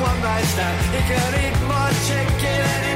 one night stand. You could eat more chicken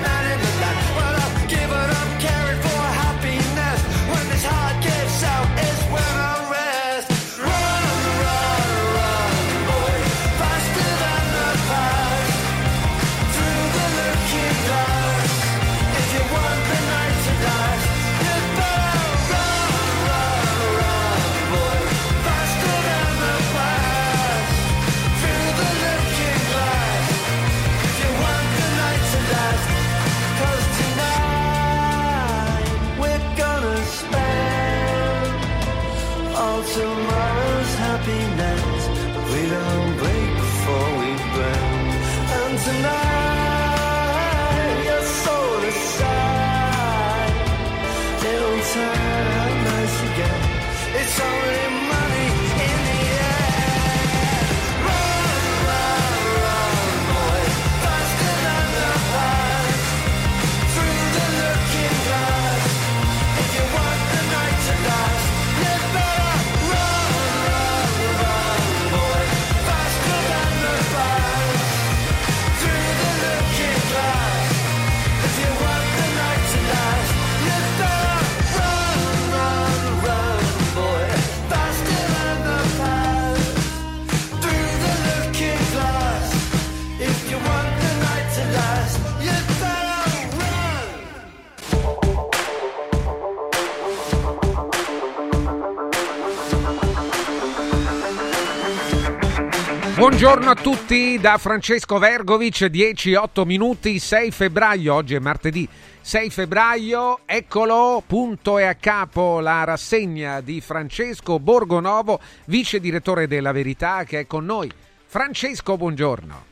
Buongiorno a tutti da Francesco Vergovic, 10-8 minuti, 6 febbraio, oggi è martedì 6 febbraio, eccolo, punto e a capo la rassegna di Francesco Borgonovo, vice direttore della Verità che è con noi. Francesco, buongiorno.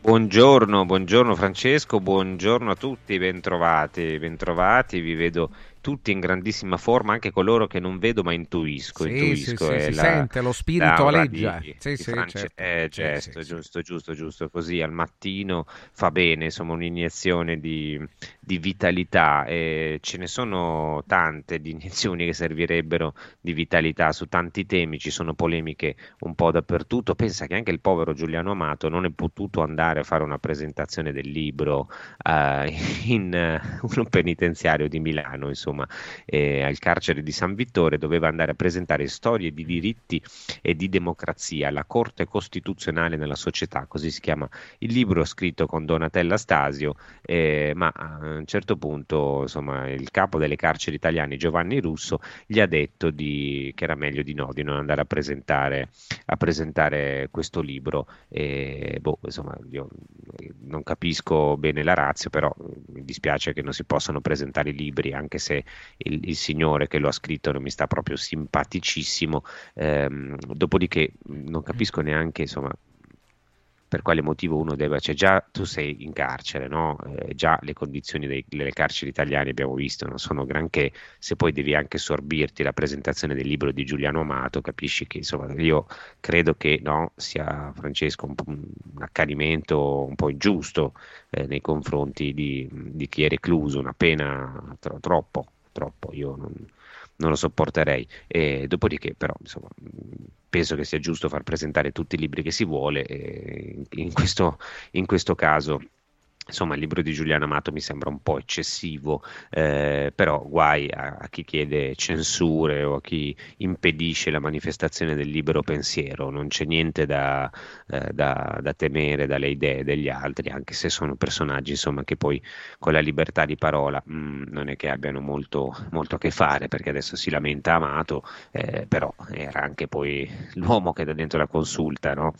Buongiorno, buongiorno Francesco, buongiorno a tutti, bentrovati, bentrovati, vi vedo tutti in grandissima forma, anche coloro che non vedo ma intuisco. Sì, intuisco sì, sì, è si la- sente, lo spirito aleggia. di- Sì, di France- certo. eh, sì. giusto, giusto, giusto, così al mattino fa bene, insomma un'iniezione di, di vitalità e ce ne sono tante di iniezioni che servirebbero di vitalità su tanti temi, ci sono polemiche un po' dappertutto, pensa che anche il povero Giuliano Amato non è potuto andare a fare una presentazione del libro eh, in eh, un penitenziario di Milano, insomma, eh, al carcere di San Vittore, doveva andare a presentare storie di diritti e di democrazia, la Corte Costituzionale nella società, così si chiama il libro scritto con Donatella Stasio, eh, ma a un certo punto insomma, il capo delle carceri italiane Giovanni Russo gli ha detto di- che era meglio di no, di non andare a presentare, a presentare questo libro. E, boh, insomma, io non capisco bene la razza, però mi dispiace che non si possano presentare i libri, anche se il, il signore che lo ha scritto non mi sta proprio simpaticissimo. Ehm, dopodiché non capisco neanche, insomma, per quale motivo uno deve, cioè già tu sei in carcere, no? eh, già le condizioni dei, delle carceri italiane abbiamo visto non sono granché, se poi devi anche sorbirti la presentazione del libro di Giuliano Amato, capisci che insomma io credo che no, sia Francesco un, un, accanimento un po' ingiusto eh, nei confronti di, di, chi è recluso, una pena tro- troppo, troppo, io non, non lo sopporterei. E dopodiché, però, insomma, penso che sia giusto far presentare tutti i libri che si vuole. E in, questo, in questo caso Insomma, il libro di Giuliano Amato mi sembra un po' eccessivo, eh, però guai a, a, chi chiede censure o a chi impedisce la manifestazione del libero pensiero, non c'è niente da, eh, da, da temere dalle idee degli altri, anche se sono personaggi insomma, che poi con la libertà di parola mh, mm, non è che abbiano molto, molto, a che fare, perché adesso si lamenta Amato, eh, però era anche poi l'uomo che da dentro la consulta, no?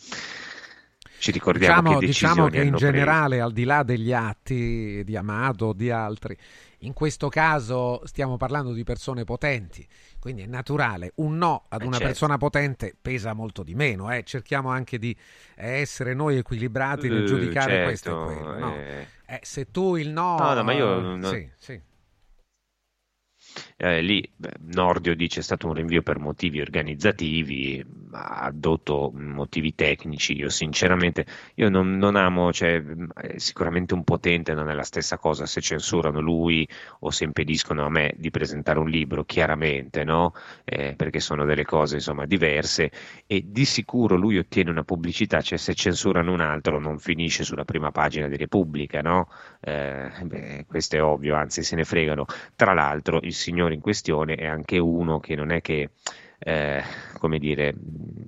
Ci ricordiamo diciamo, che diciamo che in generale, preso. al di là degli atti di Amato o di altri, in questo caso stiamo parlando di persone potenti, quindi è naturale. Un no ad eh una certo. persona potente pesa molto di meno. Eh. Cerchiamo anche di essere noi equilibrati nel uh, giudicare certo, questo e quello. No? Eh... Eh, se tu il no... No, no ma io... Non... Sì, sì eh, lì Nordio dice è stato un rinvio per motivi organizzativi, ha addotto motivi tecnici, io sinceramente io non, non amo, cioè, sicuramente un potente non è la stessa cosa se censurano lui o se impediscono a me di presentare un libro, chiaramente, no? eh, perché sono delle cose insomma diverse e di sicuro lui ottiene una pubblicità, cioè se censurano un altro non finisce sulla prima pagina di Repubblica, no? Eh, beh, questo è ovvio, anzi se ne fregano. Tra l'altro il signore in questione è anche uno che non è che eh, come dire,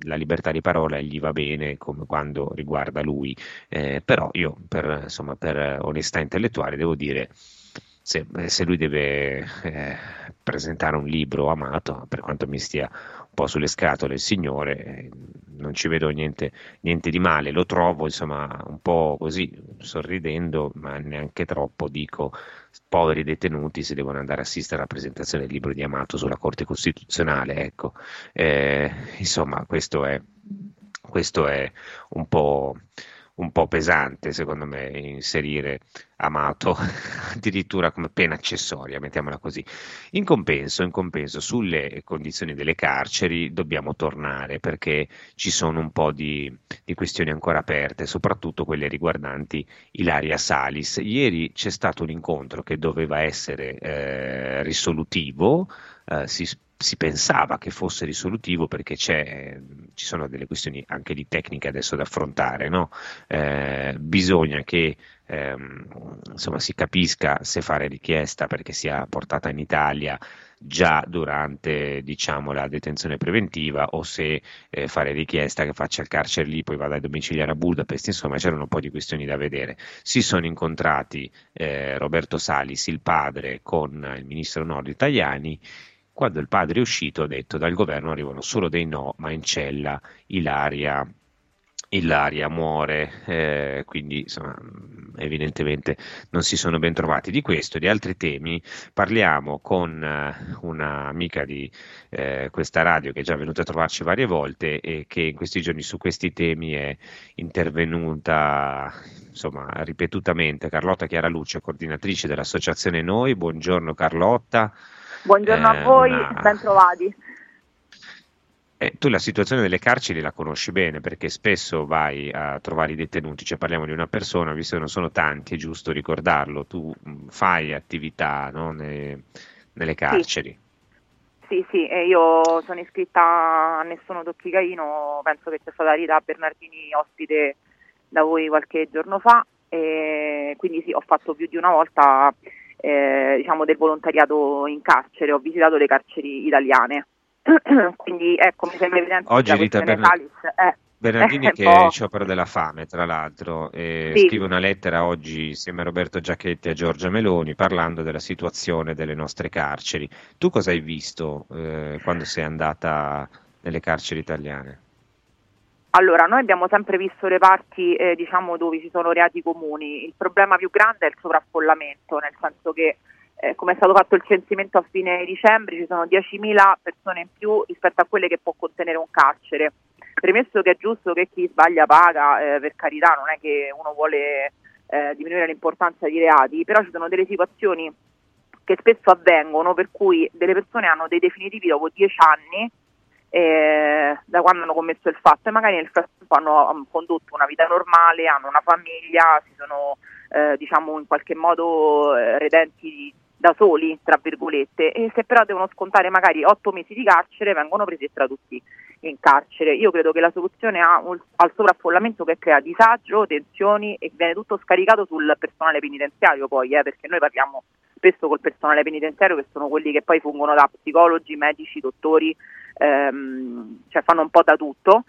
la libertà di parola gli va bene come quando riguarda lui, eh, però io per, insomma, per onestà intellettuale devo dire se, se lui deve eh, presentare un libro amato, per quanto mi stia un po' sulle scatole il signore, eh, non ci vedo niente, niente, di male, lo trovo insomma un po' così, sorridendo, ma neanche troppo, dico, poveri detenuti se devono andare a assistere alla presentazione del libro di Amato sulla Corte Costituzionale, ecco, eh, insomma questo è, questo è un po' un po' pesante, secondo me, inserire Amato addirittura come pena accessoria, mettiamola così. In compenso, in compenso, sulle condizioni delle carceri dobbiamo tornare perché ci sono un po' di, di questioni ancora aperte, soprattutto quelle riguardanti Ilaria Salis. Ieri c'è stato un incontro che doveva essere eh, risolutivo, eh, si si pensava che fosse risolutivo perché ci sono delle questioni anche di tecnica adesso da affrontare, no? eh, bisogna che ehm, insomma, si capisca se fare richiesta perché sia portata in Italia già durante diciamo, la detenzione preventiva o se eh, fare richiesta che faccia il carcere lì poi vada a domiciliare a Budapest, insomma c'erano un po' di questioni da vedere. Si sono incontrati eh, Roberto Salis, il padre, con il ministro Nord Italiani quando il padre è uscito ha detto dal governo arrivano solo dei no, ma in cella Ilaria, Ilaria muore, eh, quindi insomma, evidentemente non si sono ben trovati. Di questo e di altri temi parliamo con uh, un'amica di eh, questa radio che è già venuta a trovarci varie volte e che in questi giorni su questi temi è intervenuta insomma, ripetutamente, Carlotta Chiaraluce, coordinatrice dell'associazione Noi. Buongiorno Carlotta. Buongiorno eh, a voi, una... ben trovati. Eh, tu la situazione delle carceri la conosci bene perché spesso vai a trovare i detenuti, cioè parliamo di una persona, visto che non sono tanti, è giusto ricordarlo, tu mm, fai attività no, ne, nelle carceri. Sì, sì, sì io sono iscritta a Nessuno Tocchicaino, penso che sia stata Rita Bernardini ospite da voi qualche giorno fa, e quindi sì, ho fatto più di una volta eh, diciamo del volontariato in carcere, ho visitato le carceri italiane. Quindi ecco, mi sembra evidente Oggi la Rita Bern- Salis è, Bernardini che è sciopero della fame, tra l'altro, eh, sì. scrive una lettera oggi insieme a Roberto Giacchetti e a Giorgia Meloni parlando della situazione delle nostre carceri. Tu cosa hai visto eh, quando sei andata nelle carceri italiane? Allora, noi abbiamo sempre visto le parti eh, diciamo, dove ci sono reati comuni. Il problema più grande è il sovraffollamento, nel senso che eh, come è stato fatto il censimento a fine dicembre ci sono 10.000 persone in più rispetto a quelle che può contenere un carcere. premesso che è giusto che chi sbaglia paga, eh, per carità, non è che uno vuole eh, diminuire l'importanza dei reati, però ci sono delle situazioni che spesso avvengono per cui delle persone hanno dei definitivi dopo dieci anni da quando hanno commesso il fatto e magari nel frattempo hanno condotto una vita normale, hanno una famiglia, si sono eh, diciamo in qualche modo eh, redenti da soli, tra virgolette, e se però devono scontare magari otto mesi di carcere vengono presi e tradotti in carcere. Io credo che la soluzione a, al sovraffollamento che crea disagio, tensioni e viene tutto scaricato sul personale penitenziario poi, eh, perché noi parliamo spesso col personale penitenziario che sono quelli che poi fungono da psicologi, medici, dottori, ehm, cioè fanno un po' da tutto.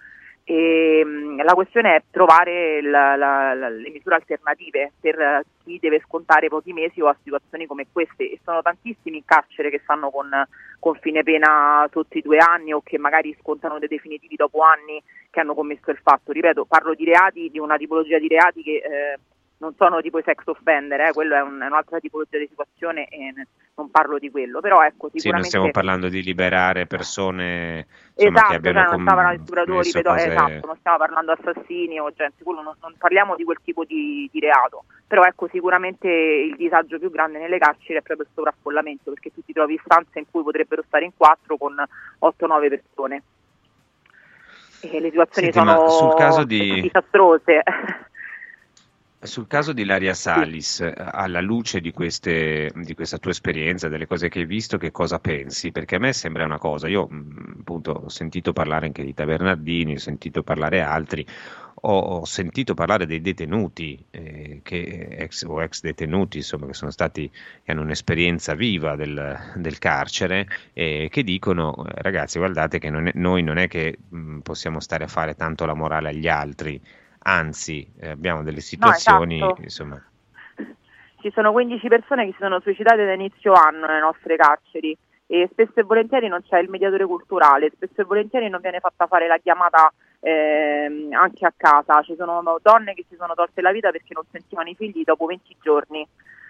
E, mm, la questione è trovare la, la, la, le misure alternative per chi deve scontare pochi mesi o a situazioni come queste e sono tantissimi in carcere che stanno con, con fine pena sotto i due anni o che magari scontano dei definitivi dopo anni che hanno commesso il fatto. Ripeto, parlo di reati, di una tipologia di reati che eh, non sono tipo i sex offender, eh, quello è, un, è, un'altra tipologia di situazione e non parlo di quello, però ecco sicuramente... Sì, non stiamo parlando di liberare persone insomma, esatto, che abbiano cioè non di stupratori, pedo- cose... esatto, non stiamo parlando di assassini o gente, quello non, non parliamo di quel tipo di, di, reato, però ecco sicuramente il disagio più grande nelle carceri è proprio il sovraffollamento, perché tu ti trovi stanze in cui potrebbero stare in quattro con 8-9 persone. E le situazioni Senti, sono sul caso di... disastrose. Sul caso di Laria Salis, eh, alla luce di, queste, di, questa tua esperienza, delle cose che hai visto, che cosa pensi? Perché a me sembra una cosa, io appunto ho sentito parlare anche di Tabernardini, ho sentito parlare altri, ho, ho sentito parlare dei detenuti eh, che, ex, o ex detenuti insomma, che sono stati, che hanno un'esperienza viva del, del carcere e che dicono eh, ragazzi guardate che non è, noi non è che mh, possiamo stare a fare tanto la morale agli altri, anzi eh, abbiamo delle situazioni, no, esatto. insomma... Ci sono 15 persone che si sono suicidate da inizio anno nelle nostre carceri e spesso e volentieri non c'è il mediatore culturale, spesso e volentieri non viene fatta fare la chiamata eh, anche a casa, ci sono donne che si sono tolte la vita perché non sentivano i figli dopo 20 giorni.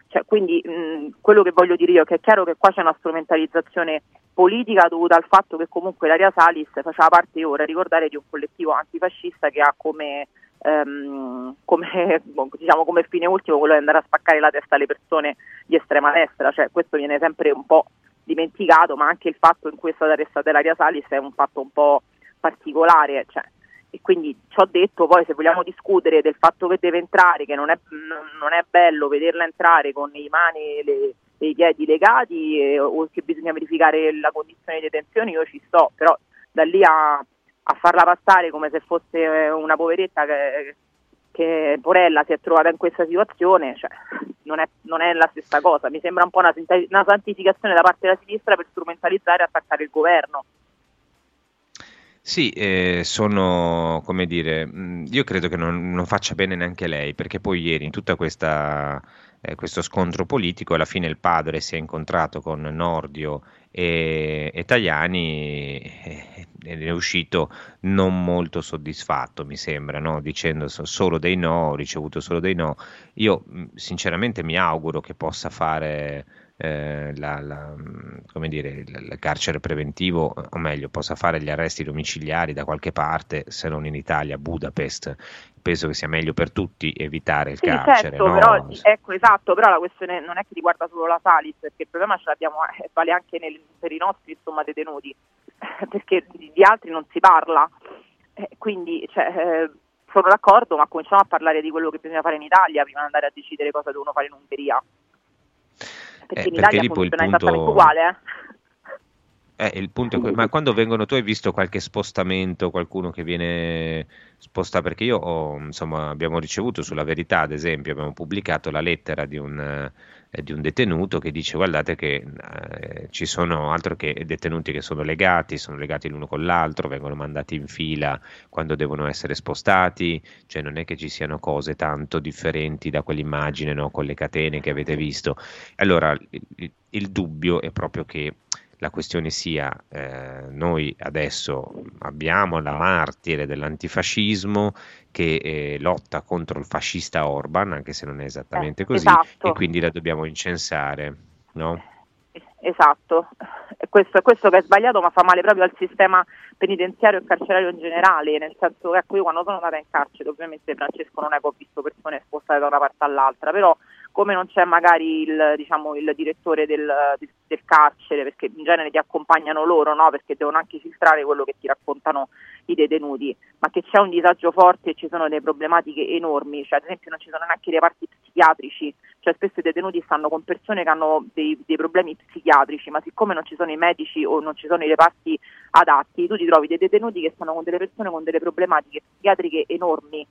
Cioè, quindi mh, quello che voglio dire io è che è chiaro che qua c'è una strumentalizzazione politica dovuta al fatto che comunque Laria Salis faceva parte ora, ricordare, di un collettivo antifascista che ha come ehm, come, diciamo, come fine ultimo quello di andare a spaccare la testa alle persone di estrema destra, cioè questo viene sempre un po' dimenticato, ma anche il fatto in cui è stata arrestata Laria Salis è un fatto un po' particolare, cioè, e quindi ci ho detto poi se vogliamo discutere del fatto che deve entrare, che non è, non è bello vederla entrare con i mani e, le, i piedi legati e, o che bisogna verificare la condizione di detenzione, io ci sto, però da lì a a farla passare come se fosse eh, una poveretta che, che Porella si è trovata in questa situazione, cioè, non, è, non, è, la stessa cosa. Mi sembra un po' una, una santificazione da parte della sinistra per strumentalizzare e attaccare il governo. Sì, eh, sono, come dire, io credo che non, non, faccia bene neanche lei, perché poi ieri in questa eh, questo scontro politico, alla fine il padre si è incontrato con Nordio e, e Tajani eh, è uscito non molto soddisfatto, mi sembra, no? dicendo solo dei no, ho ricevuto solo dei no. Io sinceramente mi auguro che possa fare eh, la, la, dire, il, carcere preventivo, o meglio, possa fare gli arresti domiciliari da qualche parte, se non in Italia, Budapest. Penso che sia meglio per tutti evitare il sì, carcere. Certo, no? però, ecco, esatto, però la questione non è che riguarda solo la Salis, perché il problema ce l'abbiamo, eh, vale anche nel, per i nostri insomma, detenuti, perché di, di, altri non si parla. Eh, quindi, cioè, eh, sono d'accordo, ma cominciamo a parlare di quello che bisogna fare in Italia prima di andare a decidere cosa devono fare in Ungheria perché eh, in Italia funziona punto... esattamente uguale. Eh? Eh, il punto è que- ma quando vengono tu hai visto qualche spostamento, qualcuno che viene spostato? Perché io ho, insomma, abbiamo ricevuto sulla verità, ad esempio, abbiamo pubblicato la lettera di un, eh, di un detenuto che dice guardate che eh, ci sono altro che detenuti che sono legati, sono legati l'uno con l'altro, vengono mandati in fila quando devono essere spostati, cioè non è che ci siano cose tanto differenti da quell'immagine no, con le catene che avete visto. Allora il, il dubbio è proprio che la questione sia eh, noi adesso abbiamo la martire dell'antifascismo che eh, lotta contro il fascista Orban, anche se non è esattamente eh, così, esatto. e quindi la dobbiamo incensare. No? esatto. Questo, questo che è sbagliato ma fa male proprio al sistema penitenziario e carcerario in generale, nel senso che ecco, io quando sono andata in carcere ovviamente Francesco non è che ho visto persone spostate da una parte all'altra, però come non c'è magari il, diciamo, il direttore del, del, carcere, perché in genere ti accompagnano loro, no? perché devono anche filtrare quello che ti raccontano i detenuti, ma che c'è un disagio forte e ci sono delle problematiche enormi, cioè ad esempio non ci sono neanche i reparti psichiatrici, cioè spesso i detenuti stanno con persone che hanno dei, dei problemi psichiatrici, ma siccome non ci sono i medici o non ci sono i reparti adatti, tu ti trovi dei detenuti che stanno con delle persone con delle problematiche psichiatriche enormi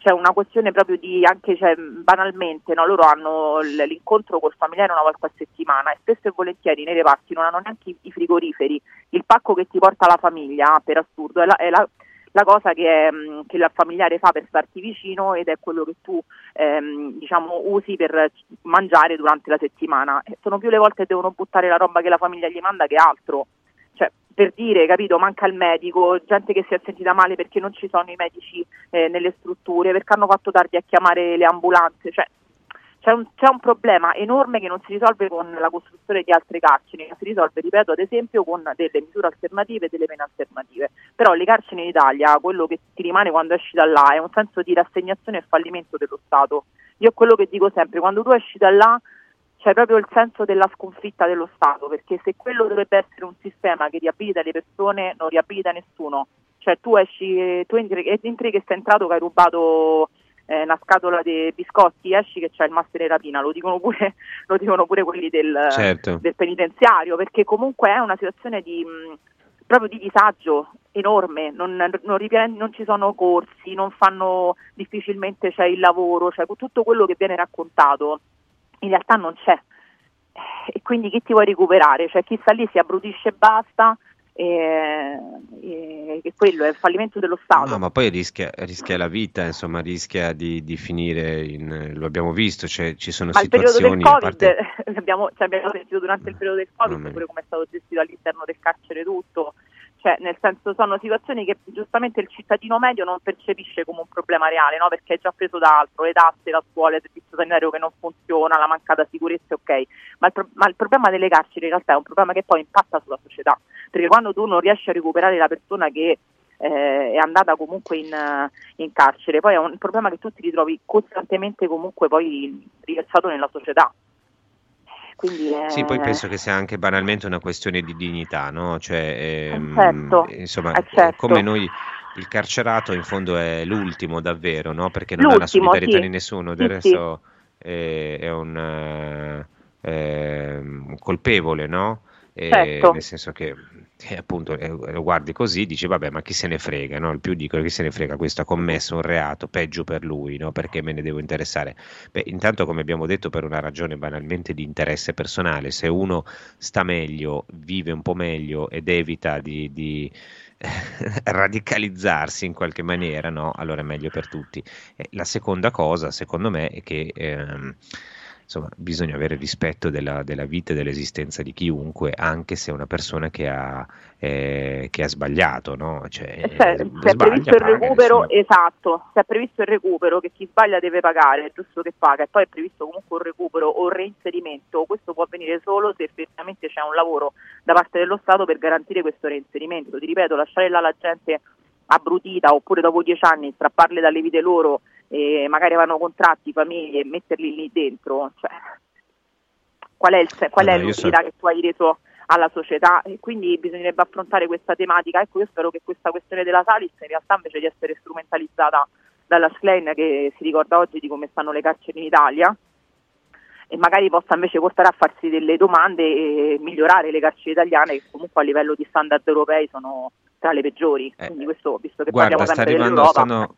c'è una questione proprio di anche cioè, banalmente, no? loro hanno l'incontro col familiare una volta a settimana e spesso e volentieri nei reparti non hanno neanche i frigoriferi, il pacco che ti porta la famiglia, per assurdo, è la, è la, la cosa che, mm, che, il familiare fa per starti vicino ed è quello che tu ehm, diciamo, usi per mangiare durante la settimana. Sono più le volte che devono buttare la roba che la famiglia gli manda che altro per dire, capito, manca il medico, gente che si è sentita male perché non ci sono i medici eh, nelle strutture, perché hanno fatto tardi a chiamare le ambulanze, cioè c'è un, c'è un, problema enorme che non si risolve con la costruzione di altre carceri, ma si risolve, ripeto, ad esempio con delle misure alternative e delle pene alternative. Però le carceri in Italia, quello che ti rimane quando esci da là è un senso di rassegnazione e fallimento dello Stato. Io quello che dico sempre, quando tu esci da là c'è proprio il senso della sconfitta dello Stato, perché se quello dovrebbe essere un sistema che riabilita le persone, non riabilita nessuno. Cioè tu esci, tu entri, entri che sei entrato che hai rubato eh, una scatola di biscotti, esci che c'è il master in rapina, lo dicono pure, lo dicono pure quelli del, certo. del, penitenziario, perché comunque è una situazione di, mh, proprio di disagio enorme, non, non, riprend- non, ci sono corsi, non fanno difficilmente c'è il lavoro, cioè tutto quello che viene raccontato in realtà non c'è. E quindi chi ti vuoi recuperare? Cioè chi sta lì si abbrutisce e basta, e, e, e, quello è il fallimento dello Stato. No, ma poi rischia, rischia la vita, insomma, rischia di, di finire in, lo abbiamo visto, cioè, ci sono Al situazioni... Al periodo del Covid, parte... abbiamo, cioè, abbiamo sentito durante il periodo del Covid, pure come è stato gestito all'interno del carcere tutto, cioè nel senso sono situazioni che giustamente il cittadino medio non percepisce come un problema reale, no? perché è già preso da altro, le tasse, la scuola, il servizio sanitario che non funziona, la mancata sicurezza, ok, ma il, pro- ma il, problema delle carceri in realtà è un problema che poi impatta sulla società, perché quando tu non riesci a recuperare la persona che eh, è andata comunque in, in, carcere, poi è un problema che tu ti ritrovi costantemente comunque poi riversato nella società. È... Sì, poi penso che sia anche banalmente una questione di dignità, no? Cioè, ehm, certo, insomma, certo. come noi il carcerato in fondo è l'ultimo davvero, no? Perché non l'ultimo, ha la solidarietà sì. di nessuno, del sì, resto sì. È, è, un, è un colpevole, no? Certo. Nel senso che e appunto eh, lo guardi così, dici vabbè ma chi se ne frega, no? il più dicono chi se ne frega, questo ha commesso un reato, peggio per lui, no? perché me ne devo interessare? Beh, intanto come abbiamo detto per una ragione banalmente di interesse personale, se uno sta meglio, vive un po' meglio ed evita di, di radicalizzarsi in qualche maniera, no? allora è meglio per tutti. La seconda cosa, secondo me, è che... Ehm, insomma, bisogna avere rispetto della, della, vita e dell'esistenza di chiunque, anche se è una persona che ha, eh, che ha sbagliato, no? Cioè, cioè, se è previsto il recupero, nessuno... esatto, se è previsto il recupero che chi sbaglia deve pagare, è giusto che paga, e poi è previsto comunque un recupero o un reinserimento, questo può avvenire solo se effettivamente c'è un lavoro da parte dello Stato per garantire questo reinserimento. Ti ripeto, lasciare là la gente abbrutita oppure dopo dieci anni strapparle dalle vite loro e magari avevano contratti, famiglie, metterli lì dentro, cioè, qual è, il, qual è l'utilità so... che tu hai reso alla società e quindi bisognerebbe affrontare questa tematica. Ecco, io spero che questa questione della Salis in realtà invece di essere strumentalizzata dalla Schlein che si ricorda oggi di come stanno le carceri in Italia e magari possa invece portare a farsi delle domande e migliorare le carceri italiane che comunque a livello di standard europei sono tra le peggiori. Eh, quindi questo, visto che guarda, parliamo sempre dell'Europa... Stanno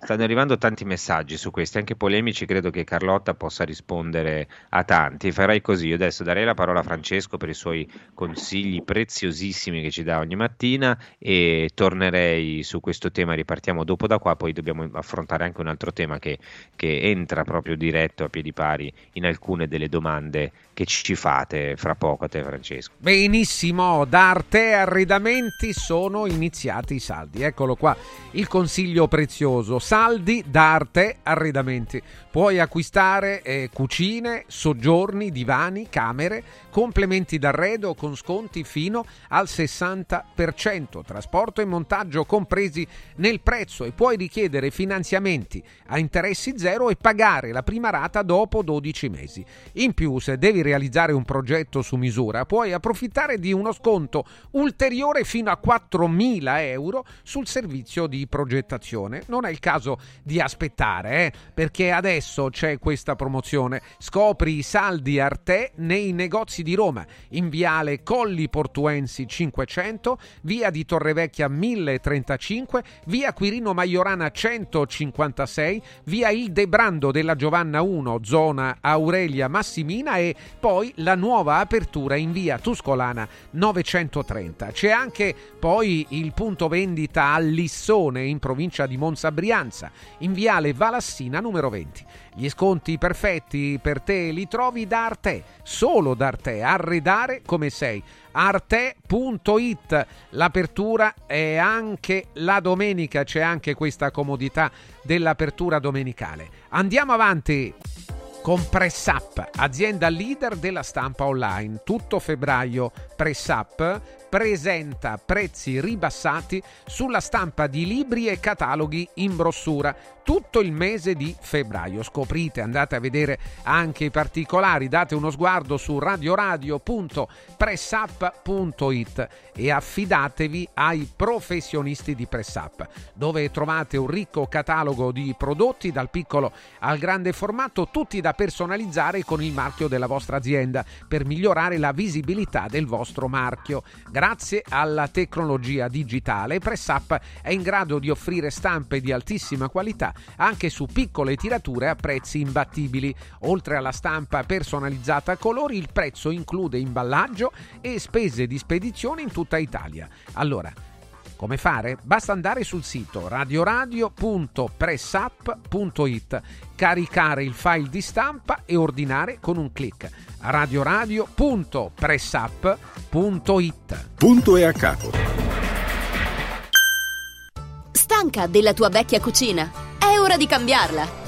Stanno arrivando tanti messaggi su questi, anche polemici, credo che Carlotta possa rispondere a tanti. Farai così, io adesso darei la parola a Francesco per i suoi consigli preziosissimi che ci dà ogni mattina e tornerei su questo tema, ripartiamo dopo da qua, poi dobbiamo affrontare anche un altro tema che, che entra proprio diretto a piedi pari in alcune delle domande che ci fate fra poco a te Francesco. Benissimo, da Arte Arredamenti sono iniziati i saldi, eccolo qua, il consiglio prezioso saldi da Arte Arredamenti. Puoi acquistare eh, cucine, soggiorni, divani, camere, complementi d'arredo con sconti fino al 60%, trasporto e montaggio compresi nel prezzo e puoi richiedere finanziamenti a interessi zero e pagare la prima rata dopo 12 mesi. In più, se devi realizzare un progetto su misura, puoi approfittare di uno sconto ulteriore fino a 4.000 euro sul servizio di progettazione. Non è il caso di aspettare, eh, perché adesso c'è questa promozione. Scopri i saldi Arte nei negozi di Roma, in viale Colli Portuensi 500, via di Torrevecchia 1035, via Quirino Maiorana 156, via Il Debrando della Giovanna 1, zona Aurelia Massimina e poi la nuova apertura in via Tuscolana 930. C'è anche poi il punto vendita a Lissone in provincia di Monza Brianza, in viale Valassina numero 20. Gli sconti perfetti per te li trovi da Arte, solo da Arte, arredare come sei. Arte.it, l'apertura è anche la domenica, c'è anche questa comodità dell'apertura domenicale. Andiamo avanti con PressUp, azienda leader della stampa online. Tutto febbraio PressUp presenta prezzi ribassati sulla stampa di libri e cataloghi in brossura tutto il mese di febbraio. Scoprite, andate a vedere anche i particolari, date uno sguardo su radioradio.pressup.it e affidatevi ai professionisti di PressUp, dove trovate un ricco catalogo di prodotti dal piccolo al grande formato, tutti da personalizzare con il marchio della vostra azienda per migliorare la visibilità del vostro marchio. Grazie alla tecnologia digitale, PressUp è in grado di offrire stampe di altissima qualità anche su piccole tirature a prezzi imbattibili. Oltre alla stampa personalizzata a colori, il prezzo include imballaggio e spese di spedizione in tutta Italia. Allora, come fare? Basta andare sul sito radioradio.pressup.it, caricare il file di stampa e ordinare con un clic. radioradio.pressup.it. Punto e a capo. Stanca della tua vecchia cucina? È ora di cambiarla!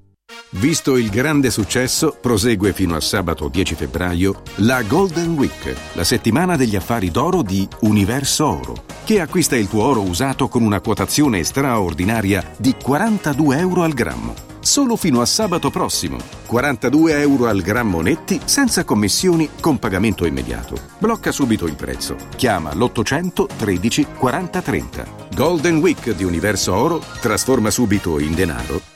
Visto il grande successo, prosegue fino a sabato 10 febbraio la Golden Week, la settimana degli affari d'oro di Universo Oro, che acquista il tuo oro usato con una quotazione straordinaria di 42 euro al grammo. Solo fino a sabato prossimo. 42 euro al grammo netti senza commissioni con pagamento immediato. Blocca subito il prezzo. Chiama l'800 13 40 30. Golden Week di Universo Oro trasforma subito in denaro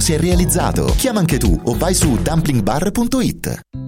si è realizzato. Chiama anche tu o vai su dumplingbar.it.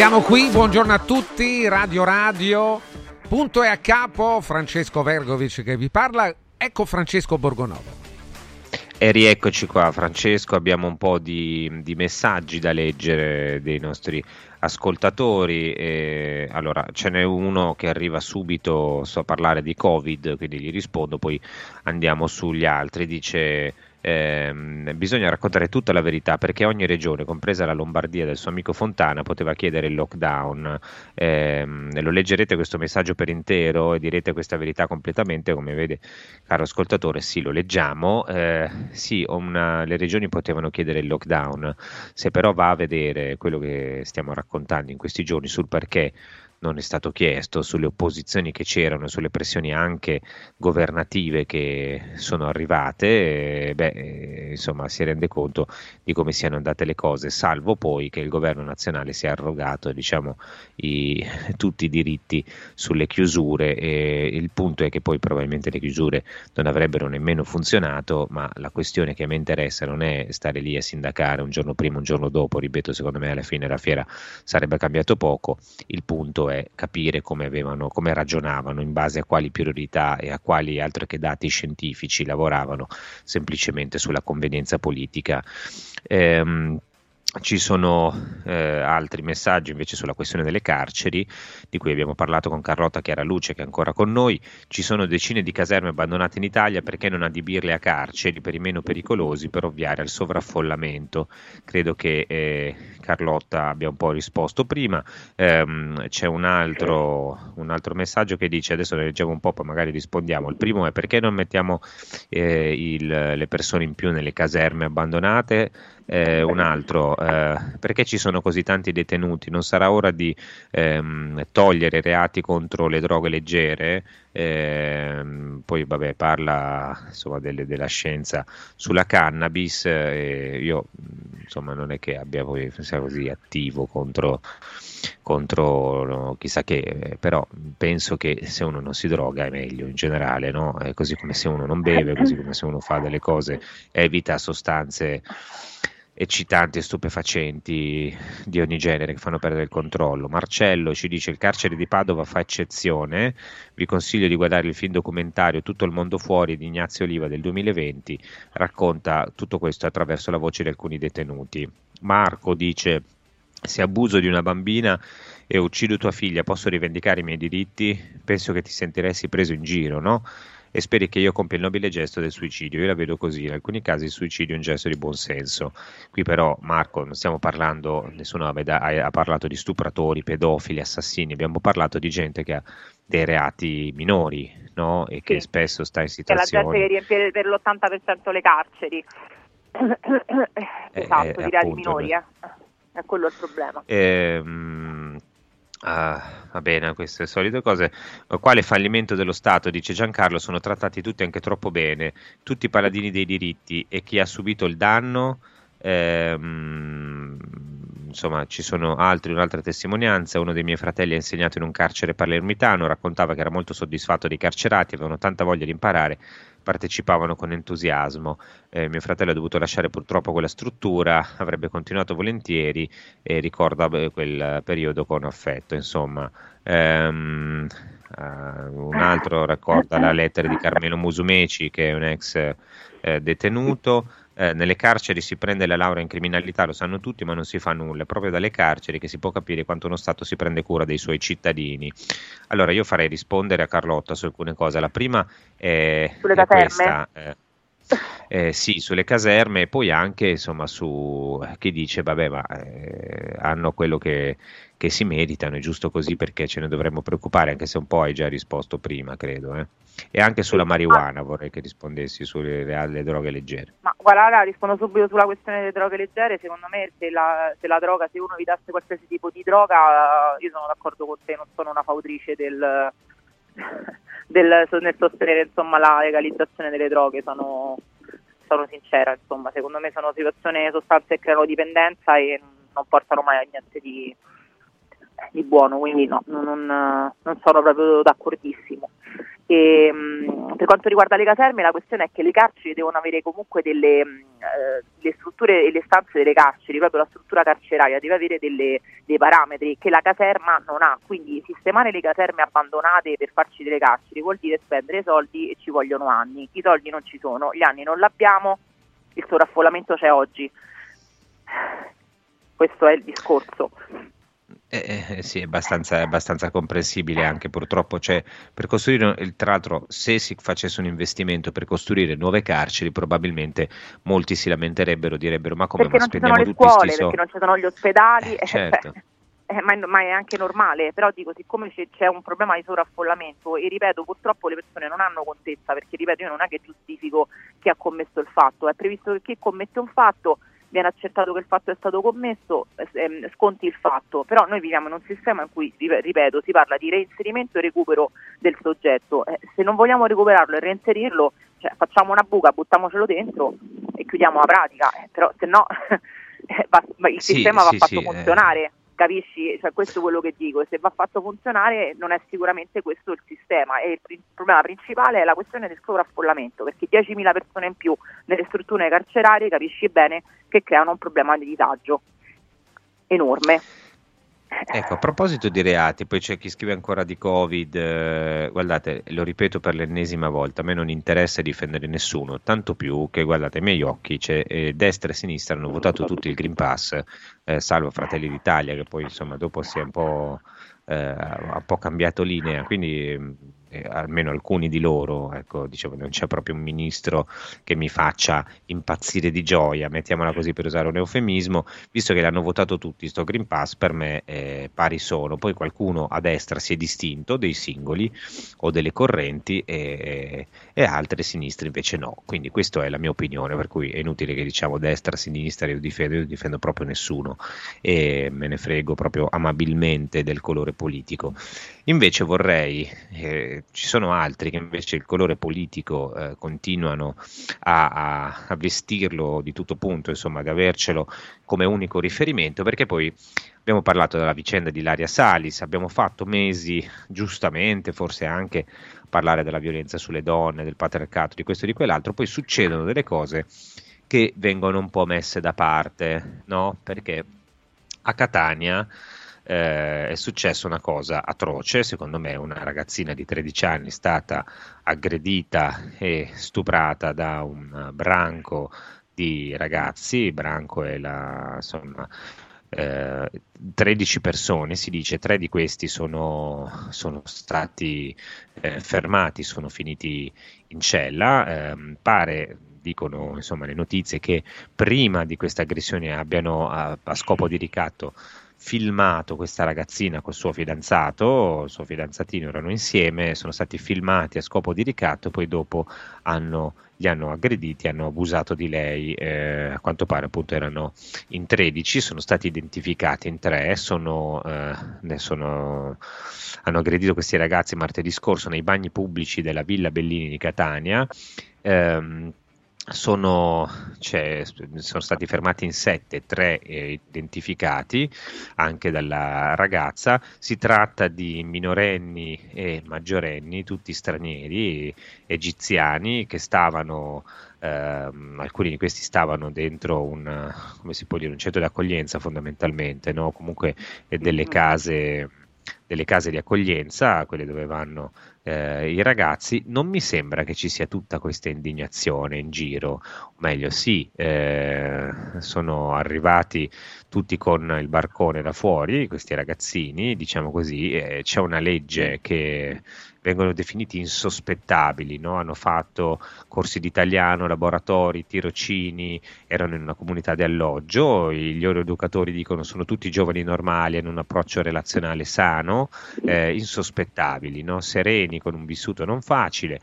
Siamo qui, buongiorno a tutti, Radio Radio, punto e a capo, Francesco Vergovic che vi parla, ecco Francesco Borgonovo. E rieccoci qua Francesco, abbiamo un po' di, di messaggi da leggere dei nostri ascoltatori. E, allora, ce n'è uno che arriva subito, so parlare di Covid, quindi gli rispondo, poi andiamo sugli altri. Dice ehm, bisogna raccontare tutta la verità perché ogni regione, compresa la Lombardia del suo amico Fontana, poteva chiedere il lockdown. Ehm, lo leggerete questo messaggio per intero e direte questa verità completamente, come vede caro ascoltatore, sì, lo leggiamo. Eh, sì, una, le regioni potevano chiedere il lockdown, se però va a vedere quello che stiamo raccontando in questi giorni sul perché non è stato chiesto, sulle opposizioni che c'erano, sulle pressioni anche governative che sono arrivate, eh, beh, eh, insomma, si rende conto di come siano andate le cose, salvo poi che il governo nazionale si è arrogato diciamo, i, tutti i diritti sulle chiusure e il punto è che poi probabilmente le chiusure non avrebbero nemmeno funzionato, ma la questione che a me interessa non è stare lì a sindacare un giorno prima, un giorno dopo, ripeto, secondo me alla fine la fiera sarebbe cambiato poco, il punto è capire come, avevano, come ragionavano, in base a quali priorità e a quali altro che dati scientifici lavoravano semplicemente sulla convenienza politica. Ehm, ci sono eh, altri messaggi invece sulla questione delle carceri, di cui abbiamo parlato con Carlotta Chiaraluce che è ancora con noi. Ci sono decine di caserme abbandonate in Italia, perché non adibirle a carceri per i meno pericolosi per ovviare al sovraffollamento? Credo che eh, Carlotta abbia un po' risposto prima. Ehm, c'è un altro, un altro, messaggio che dice, adesso ne leggiamo un po', poi magari rispondiamo. Il primo è perché non mettiamo eh, il, le persone in più nelle caserme abbandonate? Eh, un altro, eh, perché ci sono così tanti detenuti? Non sarà ora di ehm, togliere reati contro le droghe leggere? Ehm, poi vabbè parla insomma delle- della scienza sulla cannabis e io insomma non è che abbia poi sia così attivo contro, contro no, chissà che eh, però penso che se uno non si droga è meglio in generale no? Così come se uno non beve così come se uno fa delle cose evita sostanze eccitanti e stupefacenti di ogni genere che fanno perdere il controllo. Marcello ci dice il carcere di Padova fa eccezione, vi consiglio di guardare il film documentario Tutto il mondo fuori di Ignazio Oliva del 2020, racconta tutto questo attraverso la voce di alcuni detenuti. Marco dice se abuso di una bambina e uccido tua figlia posso rivendicare i miei diritti? Penso che ti sentiresti preso in giro, no? E speri che io compia il nobile gesto del suicidio. Io la vedo così, in alcuni casi il suicidio è un gesto di buonsenso. Qui però, Marco, non stiamo parlando, nessuno ha, parlato di stupratori, pedofili, assassini, abbiamo parlato di gente che ha dei reati minori no? e che Sì. spesso sta in C'è la gente situazioni... che riempie per l'80% le carceri. esatto, eh, di reati minori, eh. È quello il problema. Ehm, ah, va bene, queste solite cose. Quale fallimento dello Stato, dice Giancarlo, sono trattati tutti anche troppo bene, tutti paladini dei diritti e chi ha subito il danno, ehm, insomma, ci sono altri, un'altra testimonianza, uno dei miei fratelli ha insegnato in un carcere palermitano, raccontava che era molto soddisfatto dei carcerati, avevano tanta voglia di imparare, partecipavano con entusiasmo. Eh, mio fratello ha dovuto lasciare purtroppo quella struttura, avrebbe continuato volentieri e ricorda quel periodo con affetto. Insomma, Ehm, eh, un altro racconta la lettera di Carmelo Musumeci, che è un ex eh, detenuto. Eh, nelle carceri si prende la laurea in criminalità, lo sanno tutti, ma non si fa nulla. È proprio dalle carceri che si può capire quanto uno Stato si prende cura dei suoi cittadini. Allora, io farei rispondere a Carlotta su alcune cose. La prima è, Sulle è caserme? questa. eh, eh, sì, sulle caserme e poi anche insomma su chi dice vabbè ma eh, hanno quello che, che si meritano, è giusto così perché ce ne dovremmo preoccupare anche se un po' hai già risposto prima credo eh. e anche sulla marijuana vorrei che rispondessi sulle le, le droghe leggere Ma guarda, rispondo subito sulla questione delle droghe leggere. Secondo me, se la, se la droga, se uno evitasse qualsiasi tipo di droga, io sono d'accordo con te, non sono una fautrice del, del, nel sostenere insomma, la legalizzazione delle droghe. Sono, sono sincera, insomma, secondo me sono situazioni, sostanze che creano dipendenza e non portano mai a niente di, di buono, quindi no, non, non- sono proprio d'accordissimo. E, mh, per quanto riguarda le caserme, la questione è che le carceri devono avere comunque delle mh, eh, le strutture e le stanze delle carceri, proprio la struttura carceraria deve avere delle- dei parametri che la caserma non ha. Quindi sistemare le caserme abbandonate per farci delle carceri vuol dire spendere soldi e ci vogliono anni. I soldi non ci sono, gli anni non l'abbiamo, il sovraffollamento c'è oggi. Questo è il discorso. Eh, eh, sì, è abbastanza, è abbastanza comprensibile anche purtroppo. Cioè, per costruire, il- tra l'altro, se si facesse un investimento per costruire nuove carceri, probabilmente molti si lamenterebbero, direbbero: Ma come? perché Ma non ci sono spendiamo le scuole, perché soldi? non ci sono gli ospedali, Eh, eh, certo. eh, ma, è, ma è anche normale, però dico, siccome c'è, c'è un problema di sovraffollamento e ripeto, purtroppo le persone non hanno contezza, perché ripeto, io non è che giustifico chi ha commesso il fatto, è previsto che chi commette un fatto viene accertato che il fatto è stato commesso, eh, ehm, sconti il fatto, però noi viviamo in un sistema in cui, rip- ripeto, si parla di reinserimento e recupero del soggetto, Eh, se non vogliamo recuperarlo e reinserirlo, cioè, facciamo una buca, buttiamocelo dentro e chiudiamo la pratica, Eh, però se no eh, il Sì, sistema sì, va fatto sì, eh. Capisci? Cioè, questo è quello che dico, se va fatto funzionare non è sicuramente questo il sistema e il problema principale è la questione del sovraffollamento, perché 10.000 persone in più nelle strutture carcerarie capisci bene che creano un problema di disagio enorme. Ecco, a proposito di reati, poi c'è chi scrive ancora di Covid, eh, guardate, lo ripeto per l'ennesima volta, a me non interessa difendere nessuno, tanto più che, guardate, ai miei occhi, eh, destra e sinistra hanno votato tutti il Green Pass, eh, salvo Fratelli d'Italia, che poi insomma dopo si è un po', eh, un po' cambiato linea, quindi eh, almeno alcuni di loro, ecco, dicevo, non c'è proprio un ministro che mi faccia impazzire di gioia, mettiamola così per usare un eufemismo, visto che l'hanno votato tutti, sto Green Pass per me eh, pari sono, poi qualcuno a destra si è distinto, dei singoli o delle correnti e, e altre sinistre invece no, quindi questa è la mia opinione, per cui è inutile che diciamo destra, sinistra, io difendo, io difendo proprio nessuno e me ne frego proprio amabilmente del colore politico. Invece vorrei, eh, ci sono altri che invece il colore politico eh, continuano a, a, a, vestirlo di tutto punto, insomma, ad avercelo come unico riferimento, perché poi abbiamo parlato della vicenda di Laria Salis, abbiamo fatto mesi, giustamente, forse anche parlare della violenza sulle donne, del patriarcato, di questo e di quell'altro, poi succedono delle cose che vengono un po' messe da parte, no? Perché a Catania eh, è successa una cosa atroce, secondo me una ragazzina di 13 anni è stata aggredita e stuprata da un branco di ragazzi, branco è la, insomma, eh, 13 persone, si dice, tre di questi sono, sono stati eh, fermati, sono finiti in cella, eh, pare dicono insomma, le notizie che prima di questa aggressione abbiano a, a scopo di ricatto filmato questa ragazzina col suo fidanzato, il suo fidanzatino erano insieme, sono stati filmati a scopo di ricatto, poi dopo hanno, li hanno aggrediti, hanno abusato di lei, eh, a quanto pare appunto erano in 13, sono stati identificati in tre, sono, eh, sono, hanno aggredito questi ragazzi martedì scorso nei bagni pubblici della Villa Bellini di Catania. Ehm, sono, cioè, sono, stati fermati in sette, tre eh, identificati anche dalla ragazza. Si tratta di minorenni e maggiorenni, tutti stranieri, egiziani, che stavano, ehm, alcuni di questi stavano dentro un, dire, un centro di accoglienza fondamentalmente, no? comunque delle mm-hmm. case delle case di accoglienza, quelle dove vanno eh, i ragazzi, non mi sembra che ci sia tutta questa indignazione in giro, o meglio sì, eh, sono arrivati tutti con il barcone da fuori, questi ragazzini, diciamo così, eh, c'è una legge che vengono definiti insospettabili, no? hanno fatto corsi di italiano, laboratori, tirocini, erano in una comunità di alloggio, gli loro educatori dicono sono tutti giovani normali, hanno un approccio relazionale sano, eh, insospettabili, no? sereni, con un vissuto non facile.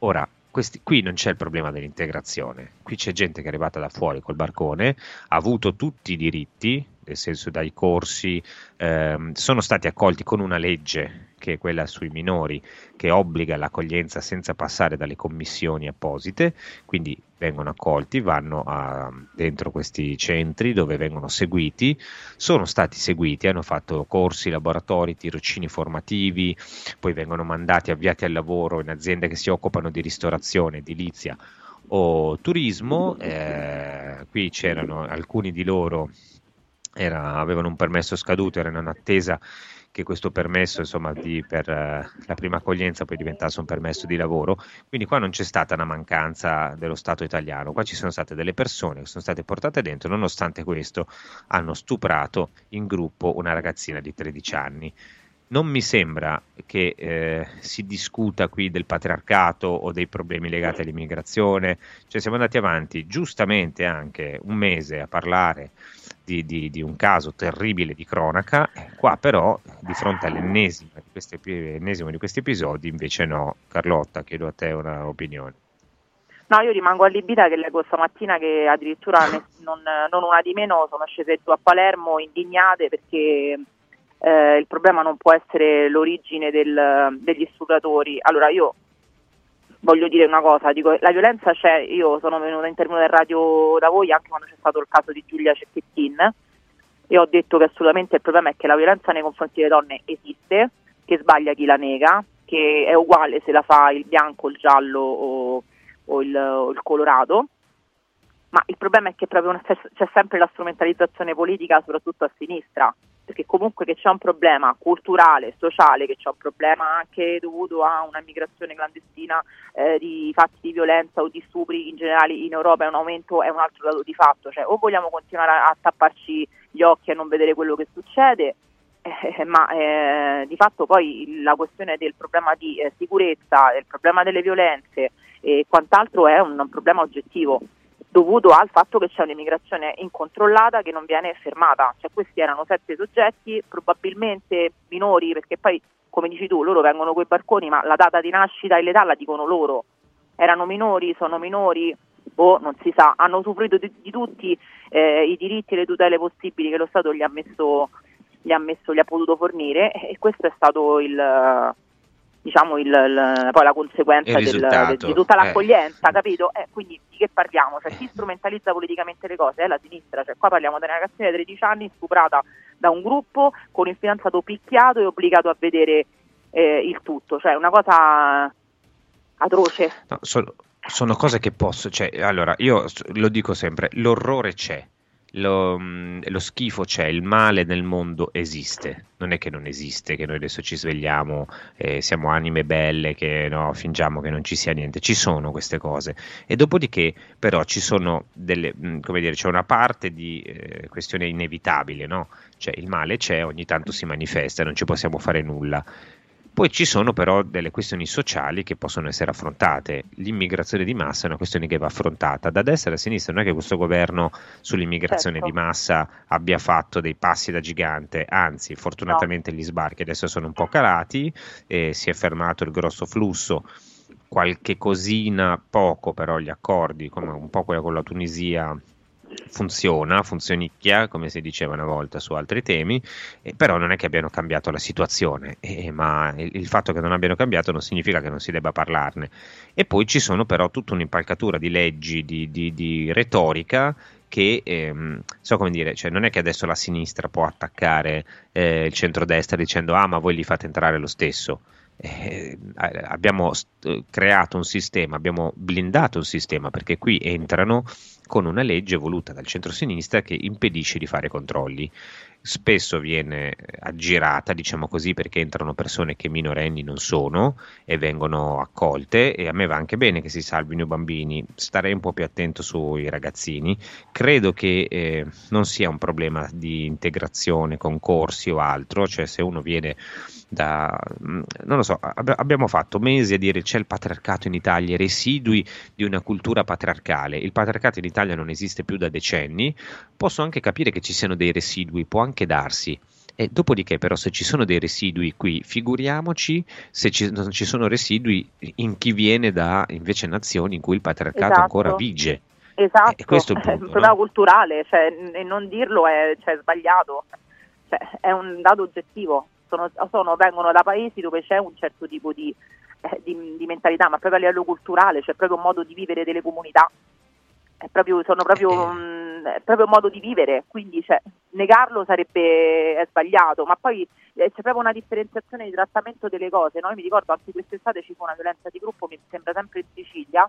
Ora, questi, qui non c'è il problema dell'integrazione, qui c'è gente che è arrivata da fuori col barcone, ha avuto tutti i diritti, nel senso dai corsi, ehm, sono stati accolti con una legge che è quella sui minori, che obbliga l'accoglienza senza passare dalle commissioni apposite, quindi vengono accolti, vanno a, dentro questi centri dove vengono seguiti, sono stati seguiti, hanno fatto corsi, laboratori, tirocini formativi, poi vengono mandati, avviati al lavoro in aziende che si occupano di ristorazione, edilizia o turismo, eh, qui c'erano alcuni di loro era, avevano un permesso scaduto, erano in attesa che questo permesso insomma, di, per uh, la prima accoglienza poi diventasse un permesso di lavoro, quindi qua non c'è stata una mancanza dello Stato italiano, qua ci sono state delle persone che sono state portate dentro, nonostante questo hanno stuprato in gruppo una ragazzina di 13 anni. Non mi sembra che eh, si discuta qui del patriarcato o dei problemi legati all'immigrazione, cioè siamo andati avanti giustamente anche un mese a parlare di, di, di, un caso terribile di cronaca, qua però di fronte all'ennesimo di questi, di questi episodi invece no. Carlotta, chiedo a te una opinione. No, io rimango allibita che leggo stamattina che addirittura non, non, una di meno sono scese giù a Palermo indignate perché eh, il problema non può essere l'origine del, degli sfruttatori. Allora io voglio dire una cosa, dico, la violenza c'è, io sono venuta in termine del radio da voi anche quando c'è stato il caso di Giulia Cecchettin. E ho detto che assolutamente il problema è che la violenza nei confronti delle donne esiste, che sbaglia chi la nega, che è uguale se la fa il bianco, il giallo o, o, il, o il, colorato, ma il problema è che una, c'è sempre la strumentalizzazione politica soprattutto a sinistra perché comunque che c'è un problema culturale, sociale, che c'è un problema anche dovuto a una migrazione clandestina eh, di fatti di violenza o di stupri in generale in Europa è un aumento, è un altro dato di fatto, cioè o vogliamo continuare a, a tapparci gli occhi e non vedere quello che succede, eh, ma eh, di fatto poi la questione del problema di eh, sicurezza, del problema delle violenze e quant'altro è un, un problema oggettivo dovuto al fatto che c'è un'immigrazione incontrollata che non viene fermata. Cioè, questi erano sette soggetti, probabilmente minori, perché poi, come dici tu, loro vengono coi barconi, ma la data di nascita e l'età la dicono loro. Erano minori, sono minori, o non si sa, hanno usufruito di, di tutti eh, i diritti e le tutele possibili che lo Stato gli ha messo gli ha, messo, gli ha potuto fornire e questo è stato il diciamo il, il, poi la conseguenza del, del, di tutta eh. l'accoglienza, capito? Eh, quindi di che parliamo? Cioè, chi strumentalizza politicamente le cose è la sinistra, cioè, qua parliamo di una ragazzina di 13 anni stuprata da un gruppo con il fidanzato picchiato e obbligato a vedere eh, il tutto, cioè una cosa atroce. No, sono, sono cose che posso, cioè, allora io lo dico sempre, l'orrore c'è, lo, mm, lo, schifo c'è, il male nel mondo esiste, non è che non esiste, che noi adesso ci svegliamo, eh, siamo anime belle, che no, fingiamo che non ci sia niente, ci sono queste cose e dopodiché però ci sono delle, mm, come dire, c'è una parte di eh, questione inevitabile, no? Cioè il male c'è, ogni tanto si manifesta, non ci possiamo fare nulla. Poi ci sono però delle questioni sociali che possono essere affrontate. L'immigrazione di massa è una questione che va affrontata da destra da sinistra. Non è che questo governo sull'immigrazione Certo. di massa abbia fatto dei passi da gigante, anzi, fortunatamente gli sbarchi adesso sono un po' calati e si è fermato il grosso flusso. Qualche cosina, poco però gli accordi, come un po' quella con la Tunisia, funziona, funzionicchia, come si diceva una volta su altri temi, eh, però non è che abbiano cambiato la situazione, eh, ma il, il fatto che non abbiano cambiato non significa che non si debba parlarne. E poi ci sono però tutta un'impalcatura di leggi, di, di- di retorica che, ehm, so come dire, cioè non è che adesso la sinistra può attaccare eh, il centrodestra dicendo ah ma voi li fate entrare lo stesso. Eh, abbiamo st- creato un sistema, abbiamo blindato un sistema perché qui entrano con una legge voluta dal centro-sinistra che impedisce di fare controlli. Spesso viene aggirata, diciamo così, perché entrano persone che minorenni non sono e vengono accolte e a me va anche bene che si salvino i bambini, starei un po' più attento sui ragazzini. Credo che eh, non sia un problema di integrazione, concorsi o altro, cioè se uno viene da, mm, non lo so, abbi- abbiamo fatto mesi a dire c'è il patriarcato in Italia, residui di una cultura patriarcale. Il patriarcato in Italia non esiste più da decenni, posso anche capire che ci siano dei residui, può anche darsi. E dopodiché, però, se ci sono dei residui qui, figuriamoci se ci, non ci sono residui in chi viene da invece nazioni in cui il patriarcato Esatto. ancora vige. Esatto, E questo è il è un punto, problema no? culturale, cioè, e non dirlo è cioè, sbagliato, Cioè, è un dato oggettivo, sono, sono- vengono da paesi dove c'è un certo tipo di, eh, di- di mentalità, ma proprio a livello culturale, c'è proprio un modo di vivere delle comunità, proprio, sono proprio, Eh. mm, è proprio un modo di vivere, quindi cioè, negarlo sarebbe sbagliato, ma poi eh, c'è proprio una differenziazione di trattamento delle cose, no? Io mi ricordo anche quest'estate ci fu una violenza di gruppo, mi sembra sempre in Sicilia,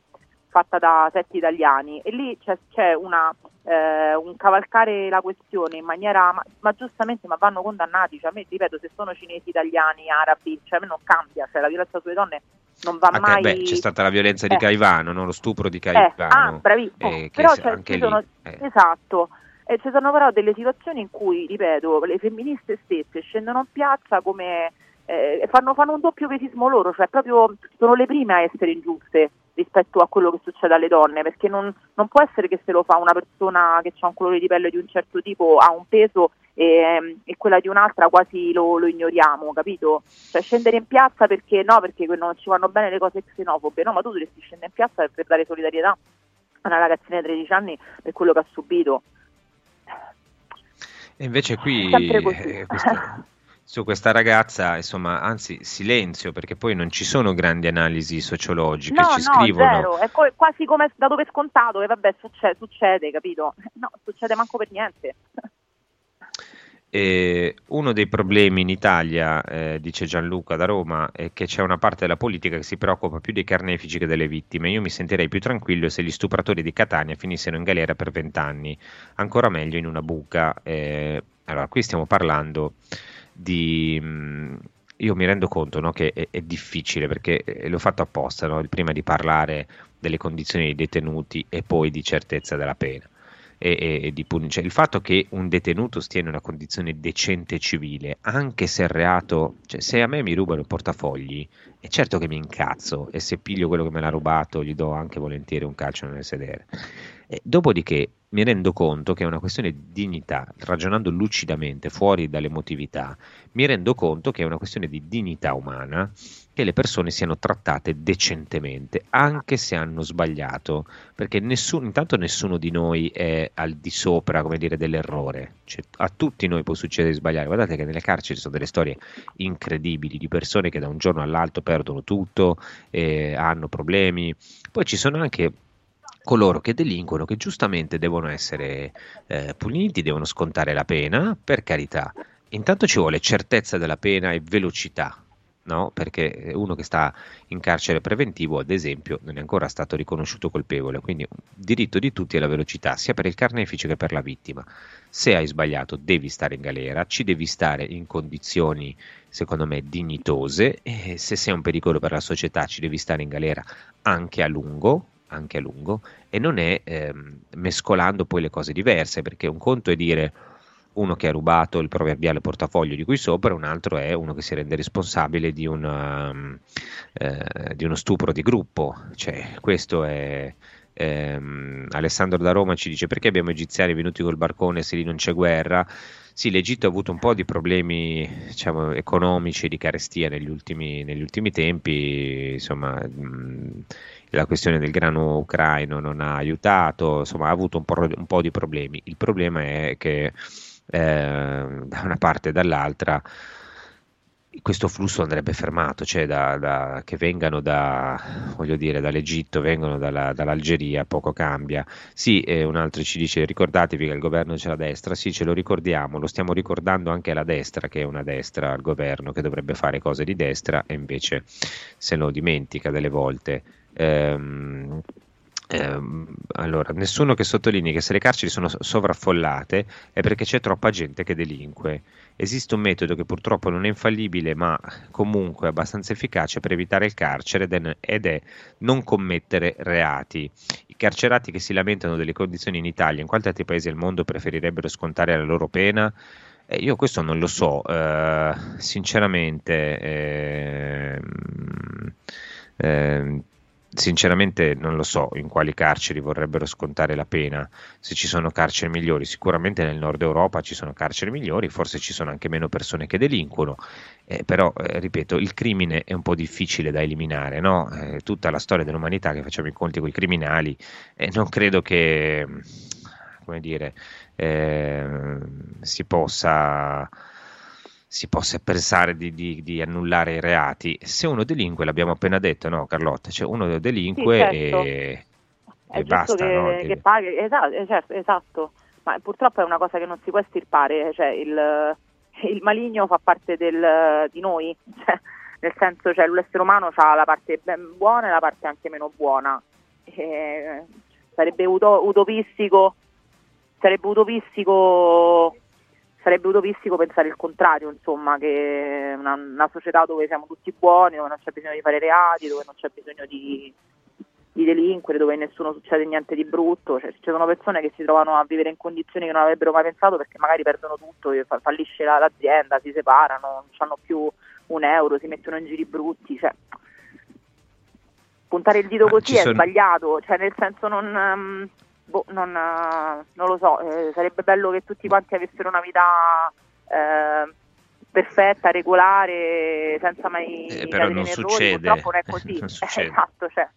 fatta da sette italiani e lì c'è, c'è una, eh, un cavalcare la questione in maniera, ma, ma giustamente ma vanno condannati, cioè a me ripeto se sono cinesi, italiani, arabi, cioè a me non cambia, cioè la violenza sulle donne non va Ah, mai... beh, c'è stata la violenza di Eh. Caivano, no? lo stupro di Eh, Caivano. ah, bravissimo. eh, che però se- cioè, anche ci lì, sono, eh. esatto. E ci sono però delle situazioni in cui, ripeto, le femministe stesse scendono in piazza come eh, fanno, fanno un doppio pesismo loro, cioè proprio sono le prime a essere ingiuste rispetto a quello che succede alle donne, perché non, non può essere che se lo fa una persona che ha un colore di pelle di un certo tipo ha un peso e, e quella di un'altra quasi lo, lo ignoriamo, capito? Cioè scendere in piazza perché no, perché non ci vanno bene le cose xenofobe, no, ma tu dovresti scendere in piazza per dare solidarietà a una ragazzina di 13 anni per quello che ha subito. E invece qui Sempre così. eh, questa- su questa ragazza, insomma, anzi, silenzio, perché poi non ci sono grandi analisi sociologiche, No, ci no, scrivono. zero, è co- quasi come dato per scontato che vabbè succede, succede, capito? No, succede manco per niente. E uno dei problemi in Italia, eh, dice Gianluca da Roma, è che c'è una parte della politica che si preoccupa più dei carnefici che delle vittime. Io mi sentirei più tranquillo se gli stupratori di Catania finissero in galera per vent'anni, ancora meglio in una buca. eh. allora, qui stiamo parlando di... mh, io mi rendo conto no, che è, è difficile perché eh, l'ho fatto apposta, no, prima di parlare delle condizioni dei detenuti e poi di certezza della pena e, e- di puni- cioè, il fatto che un detenuto stia in una condizione decente civile, anche se il reato, cioè se a me mi rubano i portafogli, è certo che mi incazzo e se piglio quello che me l'ha rubato gli do anche volentieri un calcio nel sedere. E dopodiché mi rendo conto che è una questione di dignità, ragionando lucidamente, fuori dall'emotività, mi rendo conto che è una questione di dignità umana che le persone siano trattate decentemente, anche se hanno sbagliato, perché nessuno, intanto nessuno di noi è al di sopra, dire, dell'errore. Cioè, a tutti noi può succedere di sbagliare. Guardate che nelle carceri ci sono delle storie incredibili di persone che da un giorno all'altro perdono tutto, eh, hanno problemi. Poi ci sono anche coloro che delinquono che giustamente devono essere eh, puniti, devono scontare la pena, per carità. Intanto ci vuole certezza della pena e velocità no? perché uno che sta in carcere preventivo, ad esempio, non è ancora stato riconosciuto colpevole, quindi diritto di tutti è la velocità, sia per il carnefice che per la vittima. Se hai sbagliato devi stare in galera, ci devi stare in condizioni, secondo me, dignitose, e se sei un pericolo per la società ci devi stare in galera anche a lungo, anche a lungo e non è ehm, mescolando poi le cose diverse, perché un conto è dire uno che ha rubato il proverbiale portafoglio di cui sopra, un altro è uno che si rende responsabile di, una, um, eh, di uno stupro di gruppo. Cioè, questo è. Ehm, Alessandro da Roma ci dice perché abbiamo egiziani venuti col barcone se lì non c'è guerra. Sì, l'Egitto ha avuto un po' di problemi diciamo, economici di carestia negli ultimi, negli ultimi tempi, insomma, mh, la questione del grano ucraino non ha aiutato, insomma, ha avuto un po', un po di problemi. Il problema è che eh, da una parte e dall'altra questo flusso andrebbe fermato, cioè da, da, che vengano da, dire, dall'Egitto, vengono dalla, dall'Algeria, poco cambia. Sì, un altro ci dice ricordatevi che il governo c'è la destra, sì ce lo ricordiamo, lo stiamo ricordando anche alla destra, che è una destra al governo, che dovrebbe fare cose di destra e invece se lo dimentica delle volte. Ehm, eh, allora, nessuno che sottolinei che se le carceri sono sovraffollate è perché c'è troppa gente che delinque. Esiste un metodo che purtroppo non è infallibile, ma comunque abbastanza efficace per evitare il carcere ed è non commettere reati. I carcerati che si lamentano delle condizioni in Italia, in quanti altri paesi del mondo preferirebbero scontare la loro pena? Eh, io questo non lo so, eh, sinceramente. Eh, Sinceramente non lo so in quali carceri vorrebbero scontare la pena, se ci sono carceri migliori, sicuramente nel nord Europa ci sono carceri migliori, forse ci sono anche meno persone che delinquono, eh, però eh, ripeto, il crimine è un po' difficile da eliminare, no? eh, tutta la storia dell'umanità che facciamo i conti con i criminali, eh, non credo che come dire, eh, si possa si possa pensare di, di, di, annullare i reati. Se uno delinque, l'abbiamo appena detto, no Carlotta? Cioè uno delinque sì, certo. e, e basta. Che, no? che paghi, esatto, certo, esatto, ma purtroppo è una cosa che non si può estirpare, cioè il, il maligno fa parte del, di noi, cioè, nel senso cioè, l'essere umano ha la parte buona e la parte anche meno buona. E sarebbe utopistico, sarebbe utopistico sarebbe utopistico pensare il contrario, insomma, che una, una, società dove siamo tutti buoni, dove non c'è bisogno di fare reati, dove non c'è bisogno di, di delinquere, dove nessuno succede niente di brutto, cioè, ci sono persone che si trovano a vivere in condizioni che non avrebbero mai pensato perché magari perdono tutto, fallisce l'azienda, si separano, non hanno più un euro, si mettono in giri brutti, cioè, puntare il dito così è sono... sbagliato, cioè nel senso non... Um, boh, non, non, lo so, eh, sarebbe bello che tutti quanti avessero una vita eh, perfetta, regolare, senza mai eh, però non errori, succede. purtroppo non è così. non esatto, cioè.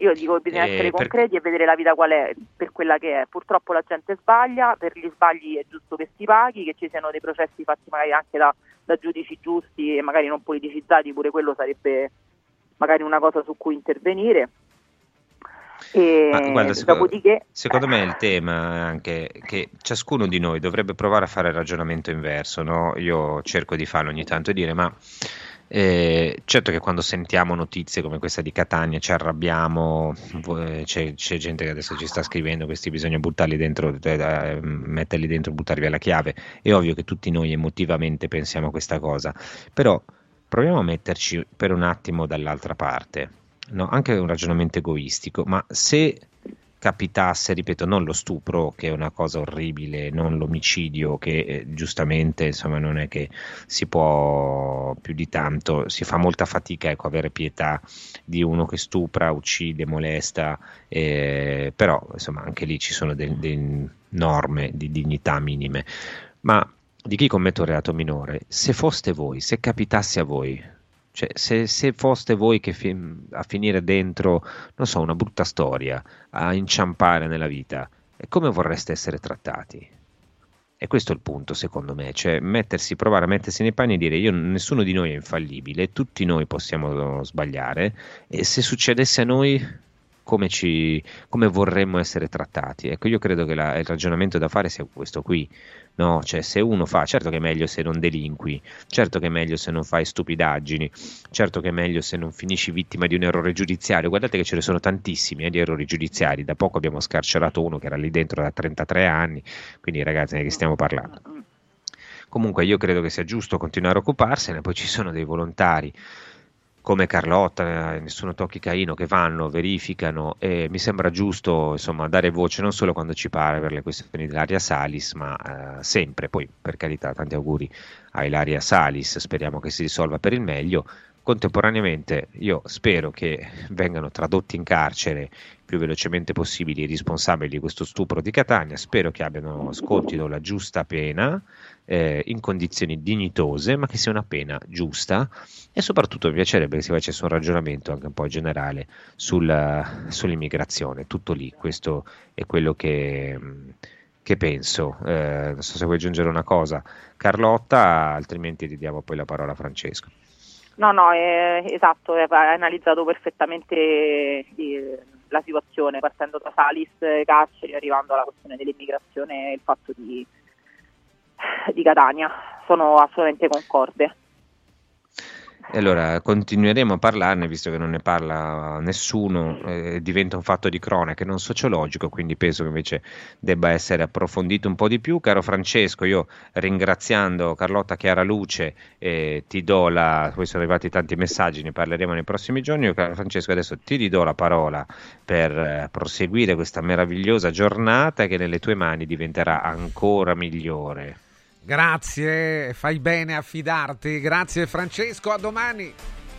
Io dico bisogna eh, essere concreti per... e vedere la vita qual è per quella che è. Purtroppo la gente sbaglia, per gli sbagli è giusto che si paghi, che ci siano dei processi fatti magari anche da, da giudici giusti e magari non politicizzati, pure quello sarebbe magari una cosa su cui intervenire. E Ma guarda, secondo, dopodiché... secondo me il tema è anche che ciascuno di noi dovrebbe provare a fare il ragionamento inverso, no? Io cerco di farlo ogni tanto e dire, ma eh, certo che quando sentiamo notizie come questa di Catania ci arrabbiamo, eh, c'è, c'è, gente che adesso ci sta scrivendo questi bisogna buttarli dentro, eh, metterli dentro, buttarvi via la chiave. È ovvio che tutti noi emotivamente pensiamo a questa cosa, però proviamo a metterci per un attimo dall'altra parte no, anche un ragionamento egoistico, ma se capitasse, ripeto, non lo stupro, che è una cosa orribile, non l'omicidio, che eh, giustamente insomma non è che si può più di tanto, si fa molta fatica ecco, avere pietà di uno che stupra, uccide, molesta, eh, però insomma anche lì ci sono delle norme di dignità minime. Ma di chi commette un reato minore, se foste voi, se capitasse a voi, Cioè, se, se foste voi che fi- a finire dentro, non so, una brutta storia, a inciampare nella vita, come vorreste essere trattati? E questo è il punto, secondo me, cioè mettersi, provare a mettersi nei panni e dire io, nessuno di noi è infallibile, tutti noi possiamo sbagliare e se succedesse a noi come, ci, come vorremmo essere trattati. Ecco, io credo che la, il ragionamento da fare sia questo qui. No, cioè se uno fa, certo che è meglio se non delinqui, certo che è meglio se non fai stupidaggini, certo che è meglio se non finisci vittima di un errore giudiziario. Guardate che ce ne sono tantissimi eh, di errori giudiziari. Da poco abbiamo scarcerato uno che era lì dentro da 33 anni, quindi ragazzi, di che stiamo parlando? Comunque io credo che sia giusto continuare a occuparsene, poi ci sono dei volontari come Carlotta, eh, Nessuno Tocchi Caino, che vanno, verificano e mi sembra giusto insomma, dare voce non solo quando ci pare per le questioni dell'Aria Salis, ma eh, sempre, poi per carità tanti auguri a Ilaria Salis, speriamo che si risolva per il meglio. Contemporaneamente io spero che vengano tradotti in carcere più velocemente possibile i responsabili di questo stupro di Catania, spero che abbiano scontino la giusta pena eh, in condizioni dignitose, ma che sia una pena giusta e soprattutto mi piacerebbe che si facesse un ragionamento anche un po' generale sul, sull'immigrazione, tutto lì, questo è quello che, che penso. Eh, non so se vuoi aggiungere una cosa, Carlotta, altrimenti ridiamo poi la parola a Francesco. No, no, è, esatto, hai analizzato perfettamente eh, la situazione, partendo da Salis, carceri, arrivando alla questione dell'immigrazione e il fatto di di Catania, sono assolutamente concorde. E allora continueremo a parlarne, visto che non ne parla nessuno, eh, diventa un fatto di cronaca non sociologico, quindi penso che invece debba essere approfondito un po' di più. Caro Francesco, io ringraziando Carlotta Chiaraluce eh, ti do la, poi sono arrivati tanti messaggi, ne parleremo nei prossimi giorni. Io, caro Francesco, adesso ti ridò la parola per eh, proseguire questa meravigliosa giornata che nelle tue mani diventerà ancora migliore. Grazie, fai bene a fidarti. Grazie Francesco, a domani.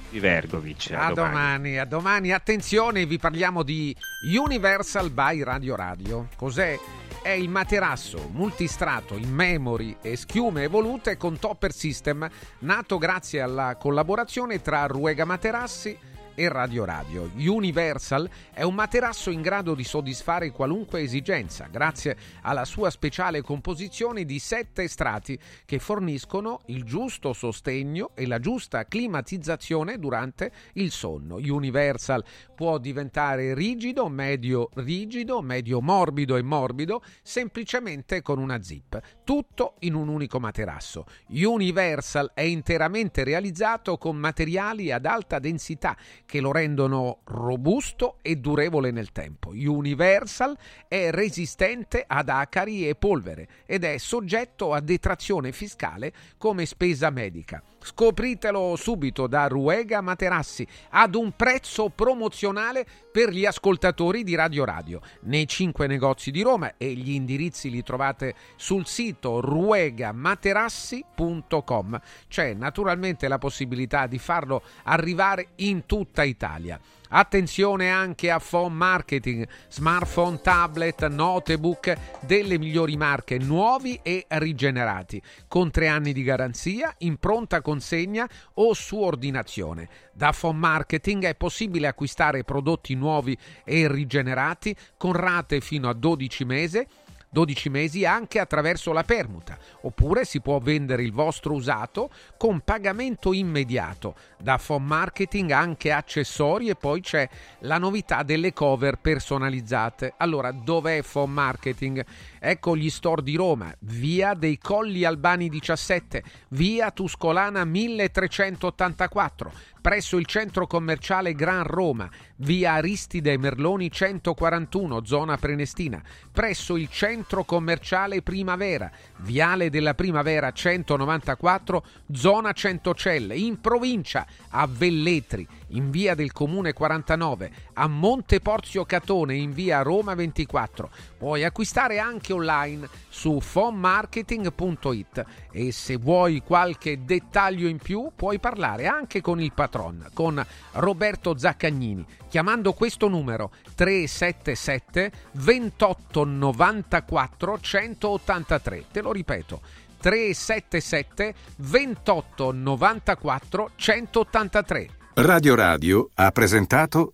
Di Vergovic. A, a domani. domani, a domani. Attenzione, vi parliamo di Universal by Radio Radio. Cos'è? È il materasso multistrato in memory e schiume evolute con topper system, nato grazie alla collaborazione tra Ruega Materassi e Radio Radio. Universal è un materasso in grado di soddisfare qualunque esigenza grazie alla sua speciale composizione di sette strati che forniscono il giusto sostegno e la giusta climatizzazione durante il sonno. Universal può diventare rigido, medio rigido, medio morbido e morbido semplicemente con una zip. Tutto in un unico materasso. Universal è interamente realizzato con materiali ad alta densità che lo rendono robusto e durevole nel tempo. Universal è resistente ad acari e polvere ed è soggetto a detrazione fiscale come spesa medica. Scopritelo subito da Ruega Materassi ad un prezzo promozionale per gli ascoltatori di Radio Radio nei cinque negozi di Roma e gli indirizzi li trovate sul sito ruegamaterassi.com. C'è naturalmente la possibilità di farlo arrivare in tutta Italia. Attenzione anche a phone marketing, smartphone, tablet, notebook delle migliori marche, nuovi e rigenerati, con tre anni di garanzia, in pronta consegna o su ordinazione. Da phone marketing è possibile acquistare prodotti nuovi e rigenerati con rate fino a 12 mesi 12 mesi anche attraverso la permuta, oppure si può vendere il vostro usato con pagamento immediato. Da Phone Marketing anche accessori e poi c'è la novità delle cover personalizzate. Allora, dov'è Phone Marketing? Ecco gli store di Roma, via dei Colli Albani 17, via Tuscolana 1384, presso il centro commerciale Gran Roma, via Aristide Merloni 141, zona Prenestina, presso il centro commerciale Primavera, viale della Primavera 194, zona Centocelle, in provincia a Velletri, in via del Comune 49, a Monteporzio Catone, in via Roma 24. Puoi acquistare anche online su fonmarketing.it e se vuoi qualche dettaglio in più puoi parlare anche con il patron, con Roberto Zaccagnini, chiamando questo numero 377 28 94 183. Te lo ripeto, 377 28 94 183. Radio Radio ha presentato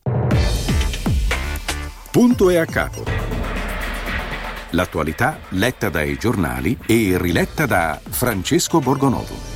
Punto e a capo. L'attualità letta dai giornali e riletta da Francesco Borgonovo.